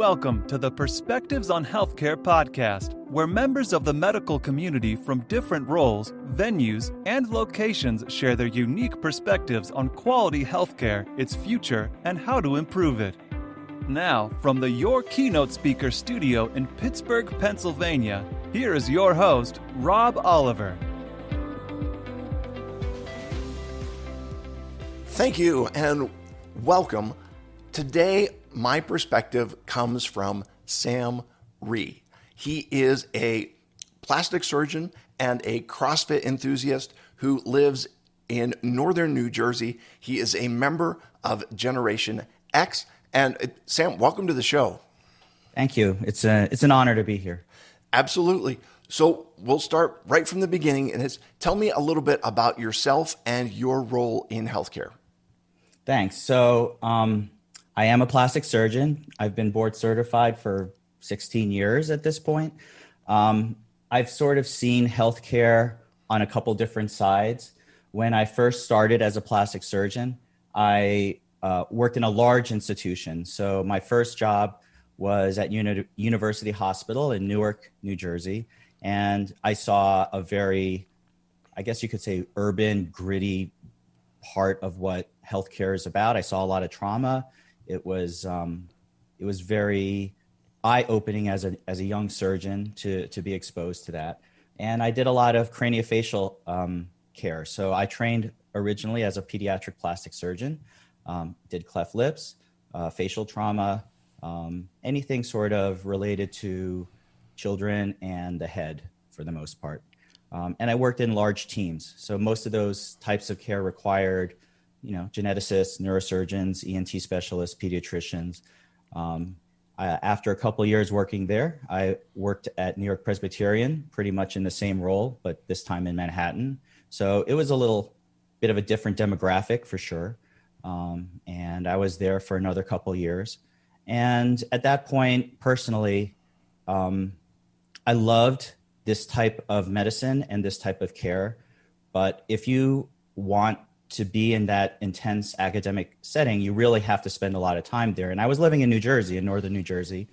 Welcome to the Perspectives on Healthcare podcast, where members of the medical community from different roles, venues, and locations share their unique perspectives on quality healthcare, its future, and how to improve it. Now, from the Your Keynote Speaker studio in Pittsburgh, Pennsylvania, here is your host, Rob Oliver. Thank you and welcome. Today, my perspective comes from Sam Rhee. He is a plastic surgeon and a CrossFit enthusiast who lives in northern New Jersey. He is a member of Generation X. And uh, Sam, welcome to the show. Thank you. It's a it's an honor to be here. Absolutely. So we'll start right from the beginning, and it's tell me a little bit about yourself and your role in healthcare. Thanks. So um, I am a plastic surgeon. I've been board certified for 16 years at this point. Um, I've sort of seen healthcare on a couple different sides. When I first started as a plastic surgeon, I uh, worked in a large institution. So my first job was at Uni- University Hospital in Newark, New Jersey. And I saw a very, I guess you could say, urban, gritty part of what healthcare is about. I saw a lot of trauma. It was um, it was very eye opening as a as a young surgeon to to be exposed to that. And I did a lot of craniofacial um, care. So I trained originally as a pediatric plastic surgeon, um, did cleft lips, uh, facial trauma, um, anything sort of related to children and the head for the most part. Um, and I worked in large teams. So most of those types of care required you know, geneticists, neurosurgeons, ENT specialists, pediatricians. Um, I, after a couple years working there, I worked at New York Presbyterian, pretty much in the same role, but this time in Manhattan. So it was a little bit of a different demographic for sure. Um, and I was there for another couple years. And at that point, personally, um, I loved this type of medicine and this type of care. But if you want to be in that intense academic setting, you really have to spend a lot of time there. And I was living in New Jersey, in northern New Jersey,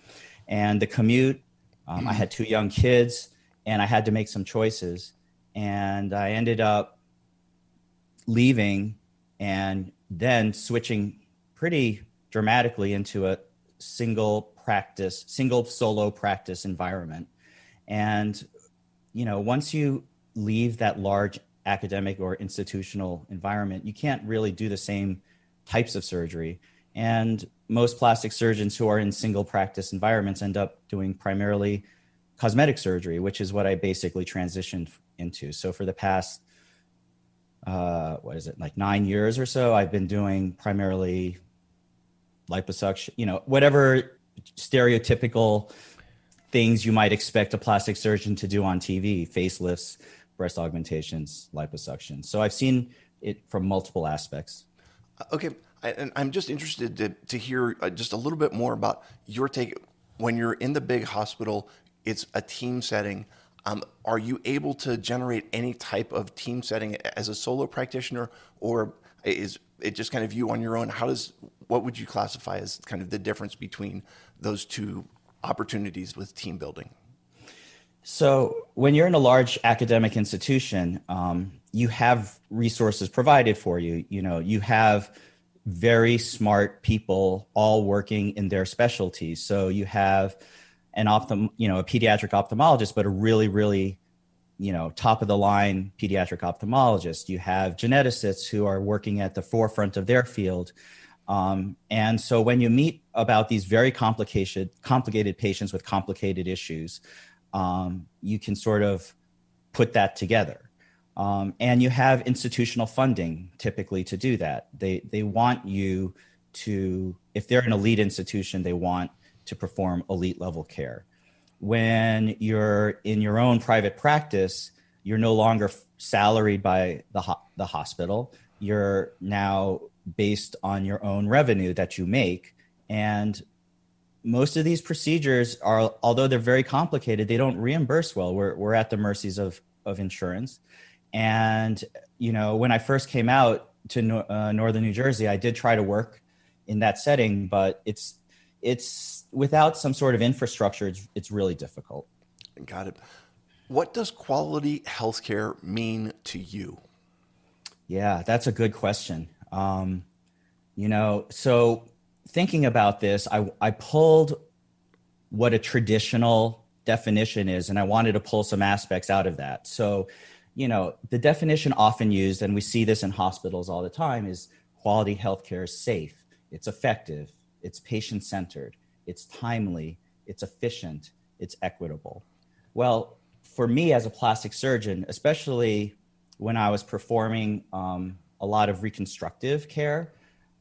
and the commute, um, I had two young kids, and I had to make some choices. And I ended up leaving and then switching pretty dramatically into a single practice, single solo practice environment. And, you know, once you leave that large academic or institutional environment, you can't really do the same types of surgery. And most plastic surgeons who are in single practice environments end up doing primarily cosmetic surgery, which is what I basically transitioned into. So for the past, uh, what is it, like nine years or so, I've been doing primarily liposuction, you know, whatever stereotypical things you might expect a plastic surgeon to do on TV, facelifts, breast augmentations, liposuction. So I've seen it from multiple aspects. Uh, okay, I, and I'm just interested to, to hear uh, just a little bit more about your take. When you're in the big hospital, it's a team setting. Um, are you able to generate any type of team setting as a solo practitioner, or is it just kind of you on your own? How does what would you classify as kind of the difference between those two opportunities with team building? So, when you're in a large academic institution, um, you have resources provided for you. You know, you have very smart people all working in their specialties. So you have an ophthalm, you know, a pediatric ophthalmologist, but a really, really, you know, top of the line pediatric ophthalmologist. You have geneticists who are working at the forefront of their field. Um, and so when you meet about these very complicated, complicated patients with complicated issues, um, you can sort of put that together. Um, and you have institutional funding typically to do that. They, they want you to, if they're an elite institution, they want to perform elite level care. When you're in your own private practice, you're no longer salaried by the, ho- the hospital. You're now based on your own revenue that you make. And most of these procedures are, although they're very complicated, they don't reimburse well. We're, we're at the mercies of, of insurance. And, you know, when I first came out to uh, Northern New Jersey, I did try to work in that setting, but it's, it's without some sort of infrastructure, it's, it's really difficult. Got it. What does quality healthcare mean to you? Yeah, that's a good question. Um, you know, so thinking about this, I, I pulled what a traditional definition is, and I wanted to pull some aspects out of that. So, you know, the definition often used, and we see this in hospitals all the time, is quality healthcare is safe, it's effective, it's patient centered, it's timely, it's efficient, it's equitable. Well, for me as a plastic surgeon, especially when I was performing um, a lot of reconstructive care,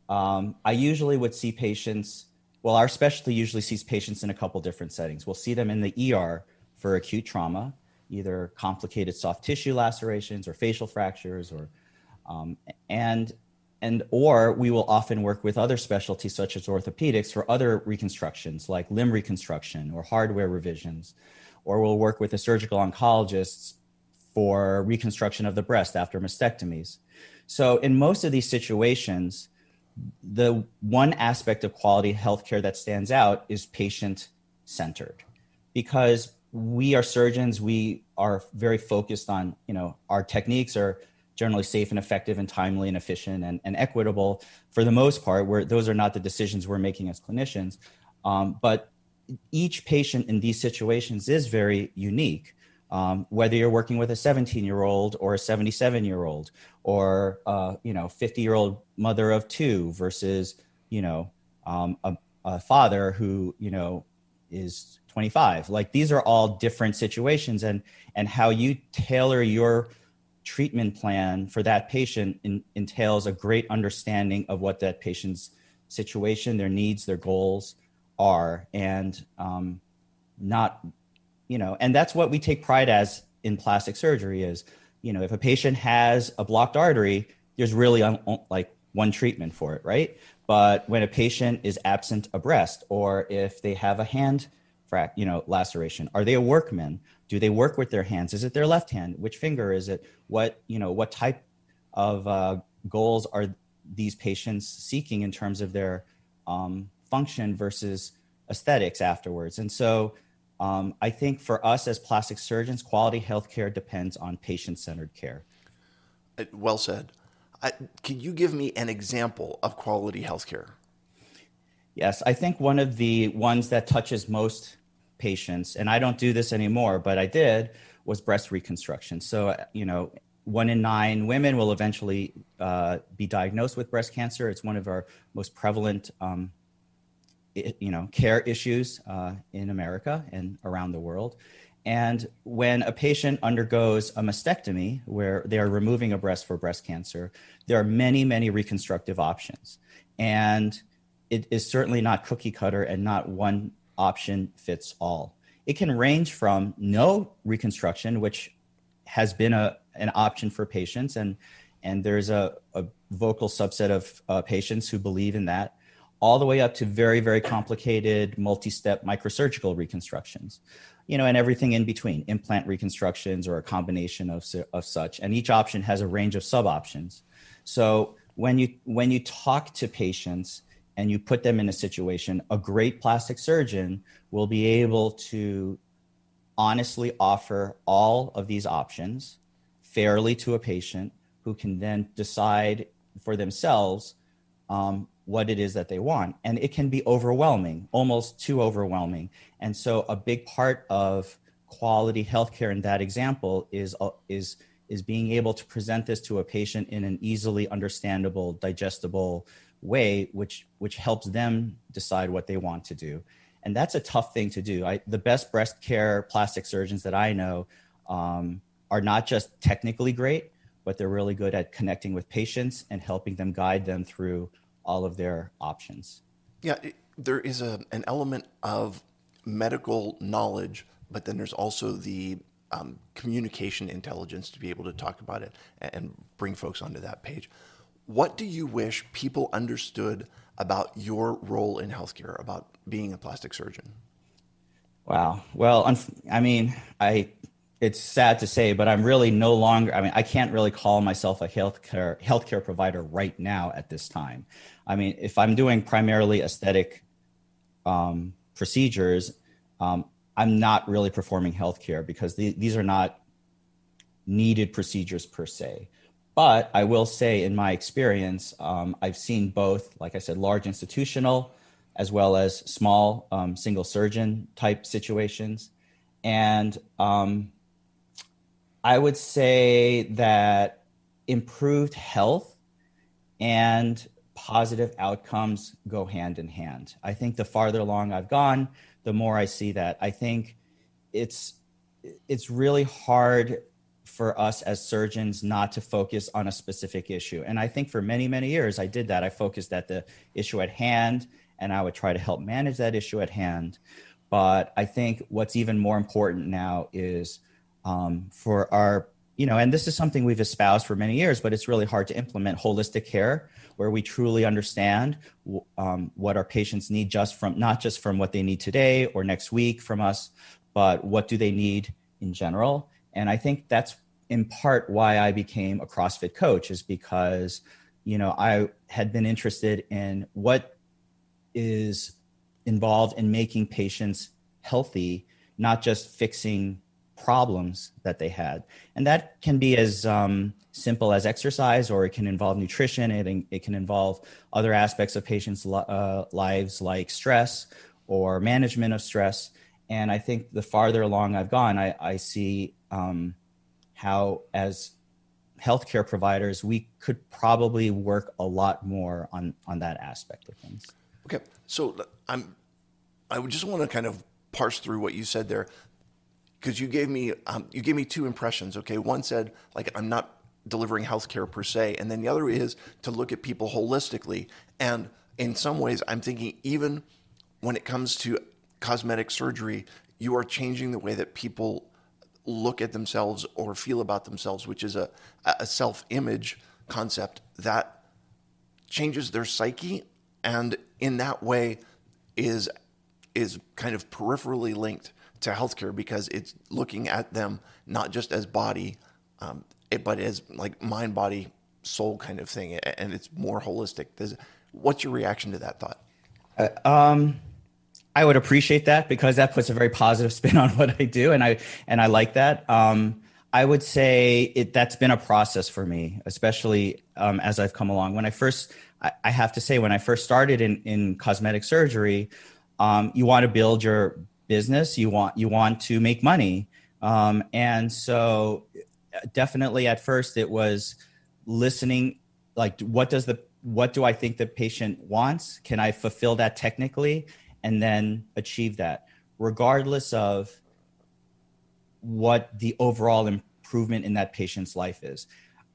um, I usually would see patients. Well, our specialty usually sees patients in a couple different settings. We'll see them in the ER for acute trauma, either complicated soft tissue lacerations or facial fractures, or um, and and or we will often work with other specialties such as orthopedics for other reconstructions like limb reconstruction or hardware revisions or we'll work with a surgical oncologist for reconstruction of the breast after mastectomies so in most of these situations the one aspect of quality healthcare that stands out is patient centered because we are surgeons we are very focused on you know our techniques are generally safe and effective and timely and efficient and, and equitable for the most part where those are not the decisions we're making as clinicians. Um, but each patient in these situations is very unique um, whether you're working with a 17 year old or a 77 year old or uh, you know 50 year old mother of two versus you know um, a, a father who you know is 25 like these are all different situations and and how you tailor your treatment plan for that patient in, entails a great understanding of what that patient's situation, their needs, their goals are, and um, not, you know, and that's what we take pride as in plastic surgery is, you know, if a patient has a blocked artery, there's really un- like one treatment for it, right? But when a patient is absent a breast, or if they have a hand frac, you know, laceration, are they a workman? do they work with their hands is it their left hand which finger is it what you know what type of uh, goals are these patients seeking in terms of their um, function versus aesthetics afterwards and so um, i think for us as plastic surgeons quality healthcare depends on patient-centered care uh, well said I, can you give me an example of quality healthcare yes i think one of the ones that touches most patients, and I don't do this anymore, but I did, was breast reconstruction. So, you know, one in nine women will eventually uh, be diagnosed with breast cancer. It's one of our most prevalent, um, you know, care issues uh, in America and around the world. And when a patient undergoes a mastectomy, where they are removing a breast for breast cancer, there are many, many reconstructive options. And it is certainly not cookie cutter and not one option fits all. It can range from no reconstruction, which has been a, an option for patients, and, and there's a, a vocal subset of uh, patients who believe in that, all the way up to very, very complicated multi step microsurgical reconstructions. You know, and everything in between, implant reconstructions or a combination of, of such. And each option has a range of sub options. So when you when you talk to patients and you put them in a situation, a great plastic surgeon will be able to honestly offer all of these options fairly to a patient who can then decide for themselves um, what it is that they want. And it can be overwhelming, almost too overwhelming. And so, a big part of quality healthcare in that example is uh, is is being able to present this to a patient in an easily understandable, digestible way which which helps them decide what they want to do and that's a tough thing to do I, the best breast care plastic surgeons that i know um, are not just technically great but they're really good at connecting with patients and helping them guide them through all of their options yeah it, there is a, an element of medical knowledge but then there's also the um, communication intelligence to be able to talk about it and bring folks onto that page what do you wish people understood about your role in healthcare, about being a plastic surgeon? Wow. Well, I mean, I it's sad to say, but I'm really no longer. I mean, I can't really call myself a healthcare healthcare provider right now at this time. I mean, if I'm doing primarily aesthetic um, procedures, um, I'm not really performing healthcare because the, these are not needed procedures per se. But I will say, in my experience, um, I've seen both, like I said, large institutional as well as small um, single surgeon type situations. And um, I would say that improved health and positive outcomes go hand in hand. I think the farther along I've gone, the more I see that. I think it's it's really hard for us as surgeons not to focus on a specific issue. And I think for many, many years I did that. I focused at the issue at hand and I would try to help manage that issue at hand. But I think what's even more important now is um, for our you know, and this is something we've espoused for many years, but it's really hard to implement holistic care where we truly understand um, what our patients need just from not just from what they need today or next week from us, but what do they need in general. And I think that's in part why I became a CrossFit coach is because, you know, I had been interested in what is involved in making patients healthy, not just fixing problems that they had. And that can be as um, simple as exercise, or it can involve nutrition, it, it can involve other aspects of patients' uh, lives like stress or management of stress. And I think the farther along I've gone, I, I see um, how, as healthcare providers, we could probably work a lot more on, on that aspect of things. Okay. So I'm, I would just want to kind of parse through what you said there because you gave me um, you gave me two impressions. Okay, one said like I'm not delivering healthcare per se, and then the other is to look at people holistically. And in some ways, I'm thinking even when it comes to cosmetic surgery, you are changing the way that people look at themselves or feel about themselves, which is a, a self image concept that changes their psyche and in that way is is kind of peripherally linked to healthcare because it's looking at them not just as body, um, it, but as like mind, body, soul kind of thing, and it's more holistic. What's your reaction to that thought? Uh, um, I would appreciate that because that puts a very positive spin on what I do, and I and I like that. Um, I would say it that's been a process for me, especially um, as I've come along. When I first, I, I, have to say, when I first started in in cosmetic surgery, um, you want to build your business you want you want to make money. Um, and so definitely at first it was listening like what does the what do i think the patient wants? Can i fulfill that technically? And then achieve that regardless of what the overall improvement in that patient's life is.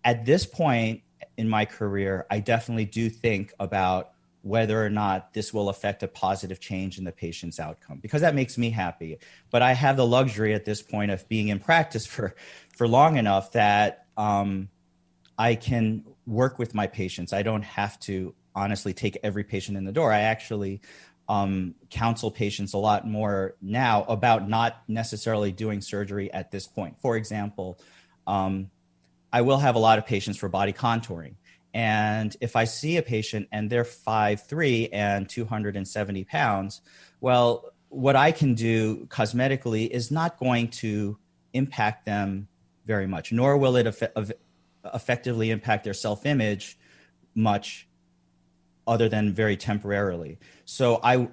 At this point in my career i definitely do think about whether or not this will affect a positive change in the patient's outcome because that makes me happy. But i have the luxury at this point of being in practice for for long enough that um, i can work with my patients. I don't have to honestly take every patient in the door. I actually um, counsel patients a lot more now about not necessarily doing surgery at this point. For example um, i will have a lot of patients for body contouring and if I see a patient and they're five three and 270 pounds, well, what I can do cosmetically is not going to impact them very much, nor will it eff- effectively impact their self image much other than very temporarily. So I,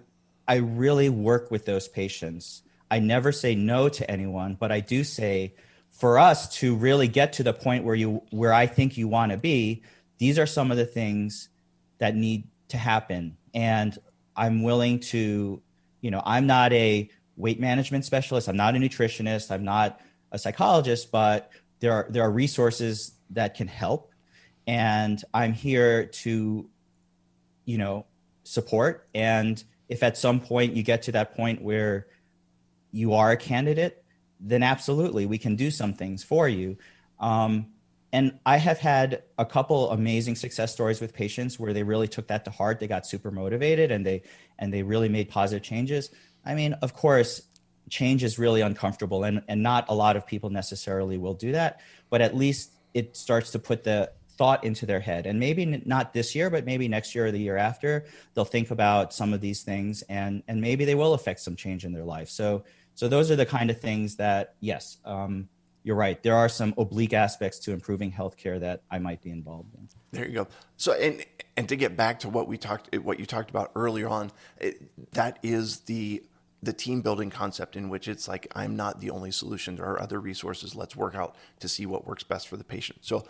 I really work with those patients. I never say no to anyone, but I do say for us to really get to the point where you where I think you want to be, these are some of the things that need to happen. And i'm willing to you know i'm not a weight management specialist. I'm not a nutritionist. I'm not a psychologist but there are there are resources that can help. And i'm here to you know support. And if at some point you get to that point where you are a candidate then absolutely we can do some things for you. Um, and I have had a couple amazing success stories with patients where they really took that to heart. They got super motivated and they and they really made positive changes. I mean, of course, change is really uncomfortable and, and not a lot of people necessarily will do that, but at least it starts to put the thought into their head and maybe not this year but maybe next year or the year after they'll think about some of these things and and maybe they will affect some change in their life so so those are the kind of things that yes um, you're right. There are some oblique aspects to improving healthcare that i might be involved in. There you go. So and and to get back to what we talked what you talked about earlier on it, that is the the team building concept in which it's like i'm not the only solution. There are other resources. Let's work out to see what works best for the patient. So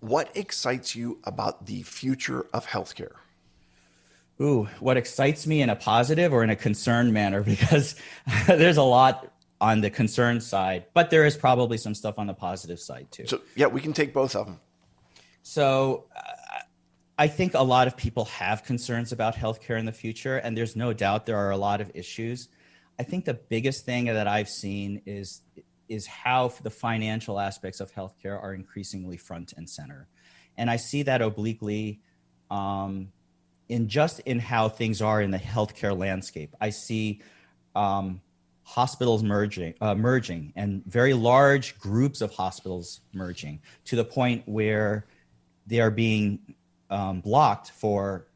what excites you about the future of healthcare? Ooh, what excites me in a positive or in a concerned manner? Because there's a lot on the concern side, but there is probably some stuff on the positive side too. So, yeah, we can take both of them. So, uh, I think a lot of people have concerns about healthcare in the future, and there's no doubt there are a lot of issues. I think the biggest thing that I've seen is is how the financial aspects of healthcare are increasingly front and center. And I see that obliquely um, in just in how things are in the healthcare landscape. I see um, hospitals merging, uh, merging, and very large groups of hospitals merging to the point where they are being um, blocked for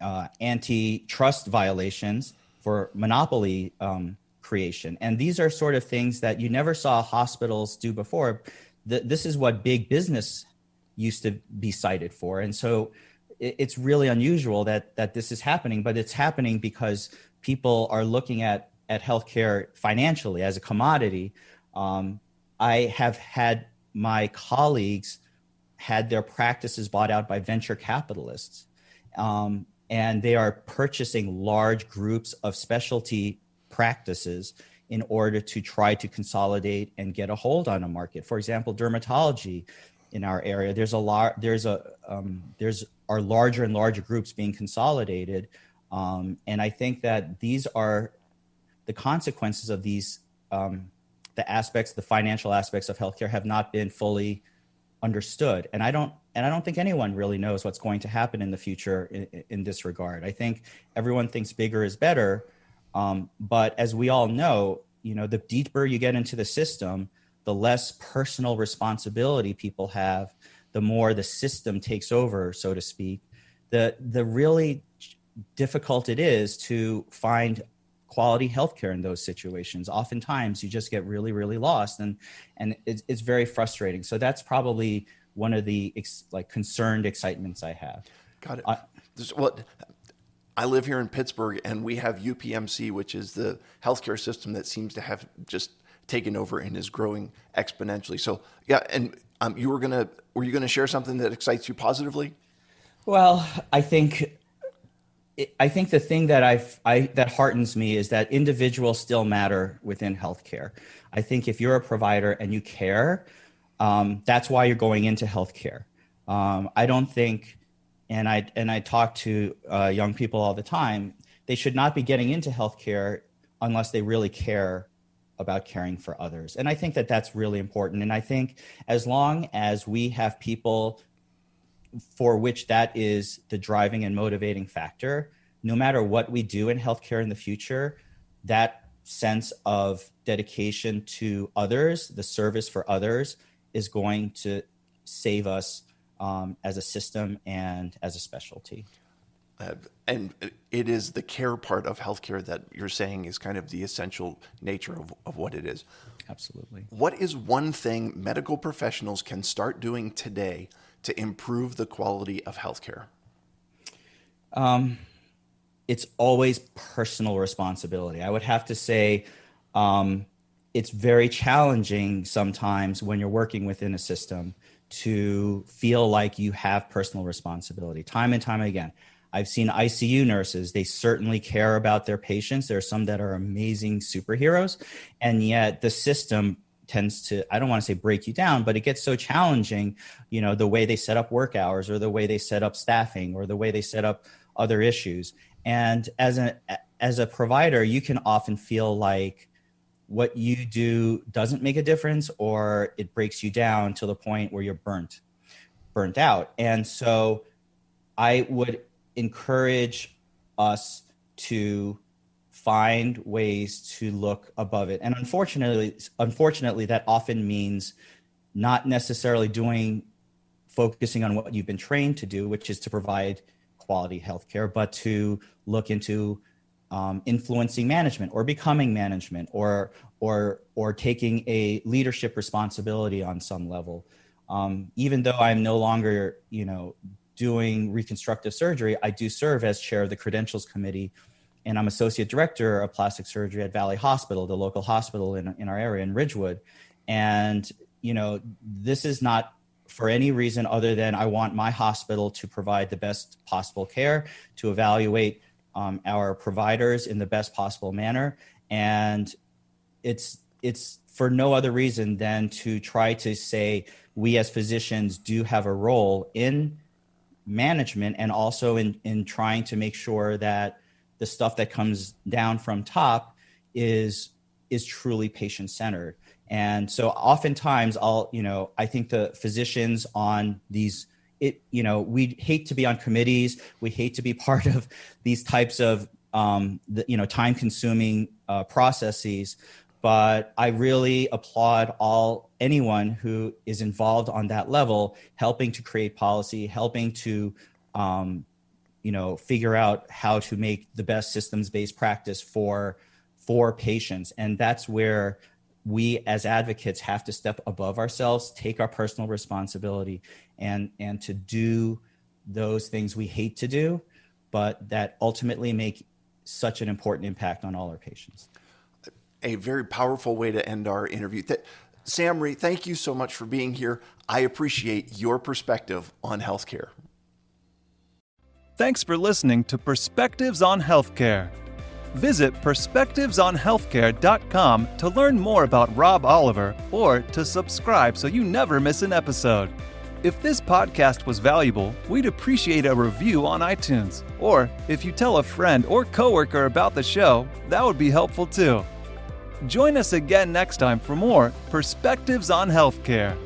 uh, antitrust violations, for monopoly um, creation. And these are sort of things that you never saw hospitals do before. this is what big business used to be cited for. And so it's really unusual that that this is happening, but it's happening because people are looking at at healthcare financially as a commodity. Um, I have had my colleagues had their practices bought out by venture capitalists, um, and they are purchasing large groups of specialty practices in order to try to consolidate and get a hold on a market. For example, dermatology in our area, there's a lot, there's a, um, there's are larger and larger groups being consolidated, um, and I think that these are the consequences of these, um, the aspects, the financial aspects of healthcare have not been fully understood, and I don't, and I don't think anyone really knows what's going to happen in the future in, in this regard. I think everyone thinks bigger is better um, but as we all know, you know, the deeper you get into the system, the less personal responsibility people have, the more the system takes over, so to speak. The the really difficult it is to find quality healthcare in those situations. Oftentimes, you just get really, really lost, and and it's, it's very frustrating. So that's probably one of the ex, like concerned excitements I have. Got it. Well, I live here in Pittsburgh, and we have UPMC, which is the healthcare system that seems to have just taken over and is growing exponentially. So, yeah, and um, you were gonna were you gonna share something that excites you positively? Well, I think I think the thing that I've, I that heartens me is that individuals still matter within healthcare. I think if you're a provider and you care, um, that's why you're going into healthcare. Um, I don't think and I and I talk to uh, young people all the time. They should not be getting into healthcare unless they really care about caring for others. And I think that that's really important. And I think as long as we have people for which that is the driving and motivating factor, no matter what we do in healthcare in the future, that sense of dedication to others, the service for others, is going to save us um, as a system and as a specialty. Uh, and it is the care part of healthcare that you're saying is kind of the essential nature of, of what it is. Absolutely. What is one thing medical professionals can start doing today to improve the quality of healthcare? Um, it's always personal responsibility. I would have to say um, it's very challenging sometimes when you're working within a system to feel like you have personal responsibility time and time again. I've seen ICU nurses, they certainly care about their patients. There are some that are amazing superheroes, and yet the system tends to i don't want to say break you down but it gets so challenging you know the way they set up work hours or the way they set up staffing or the way they set up other issues. And as a as a provider you can often feel like what you do doesn't make a difference or it breaks you down to the point where you're burnt burnt out. And so i would encourage us to find ways to look above it and unfortunately unfortunately that often means not necessarily doing focusing on what you've been trained to do, which is to provide quality healthcare, but to look into um, influencing management or becoming management or or or taking a leadership responsibility on some level. Um, even though I'm no longer, you know, doing reconstructive surgery, I do serve as chair of the credentials committee, and I'm associate director of plastic surgery at Valley Hospital, the local hospital in in our area in Ridgewood. And you know, this is not for any reason other than I want my hospital to provide the best possible care, to evaluate um, our providers in the best possible manner, and it's it's for no other reason than to try to say we as physicians do have a role in management and also in in trying to make sure that the stuff that comes down from top is is truly patient centered and so oftentimes i'll you know i think the physicians on these it you know we hate to be on committees. We hate to be part of these types of um, the, you know time consuming uh, processes. But i really applaud all anyone who is involved on that level helping to create policy helping to um, you know figure out how to make the best systems based practice for for patients and that's where we as advocates have to step above ourselves, take our personal responsibility, and and to do those things we hate to do, but that ultimately make such an important impact on all our patients. A very powerful way to end our interview. Sam Rhee, thank you so much for being here. I appreciate your perspective on healthcare. Thanks for listening to Perspectives on Healthcare. Visit perspectivesonhealthcare.com to learn more about Rob Oliver or to subscribe so you never miss an episode. If this podcast was valuable, we'd appreciate a review on iTunes. Or if you tell a friend or coworker about the show, that would be helpful too. Join us again next time for more Perspectives on Healthcare.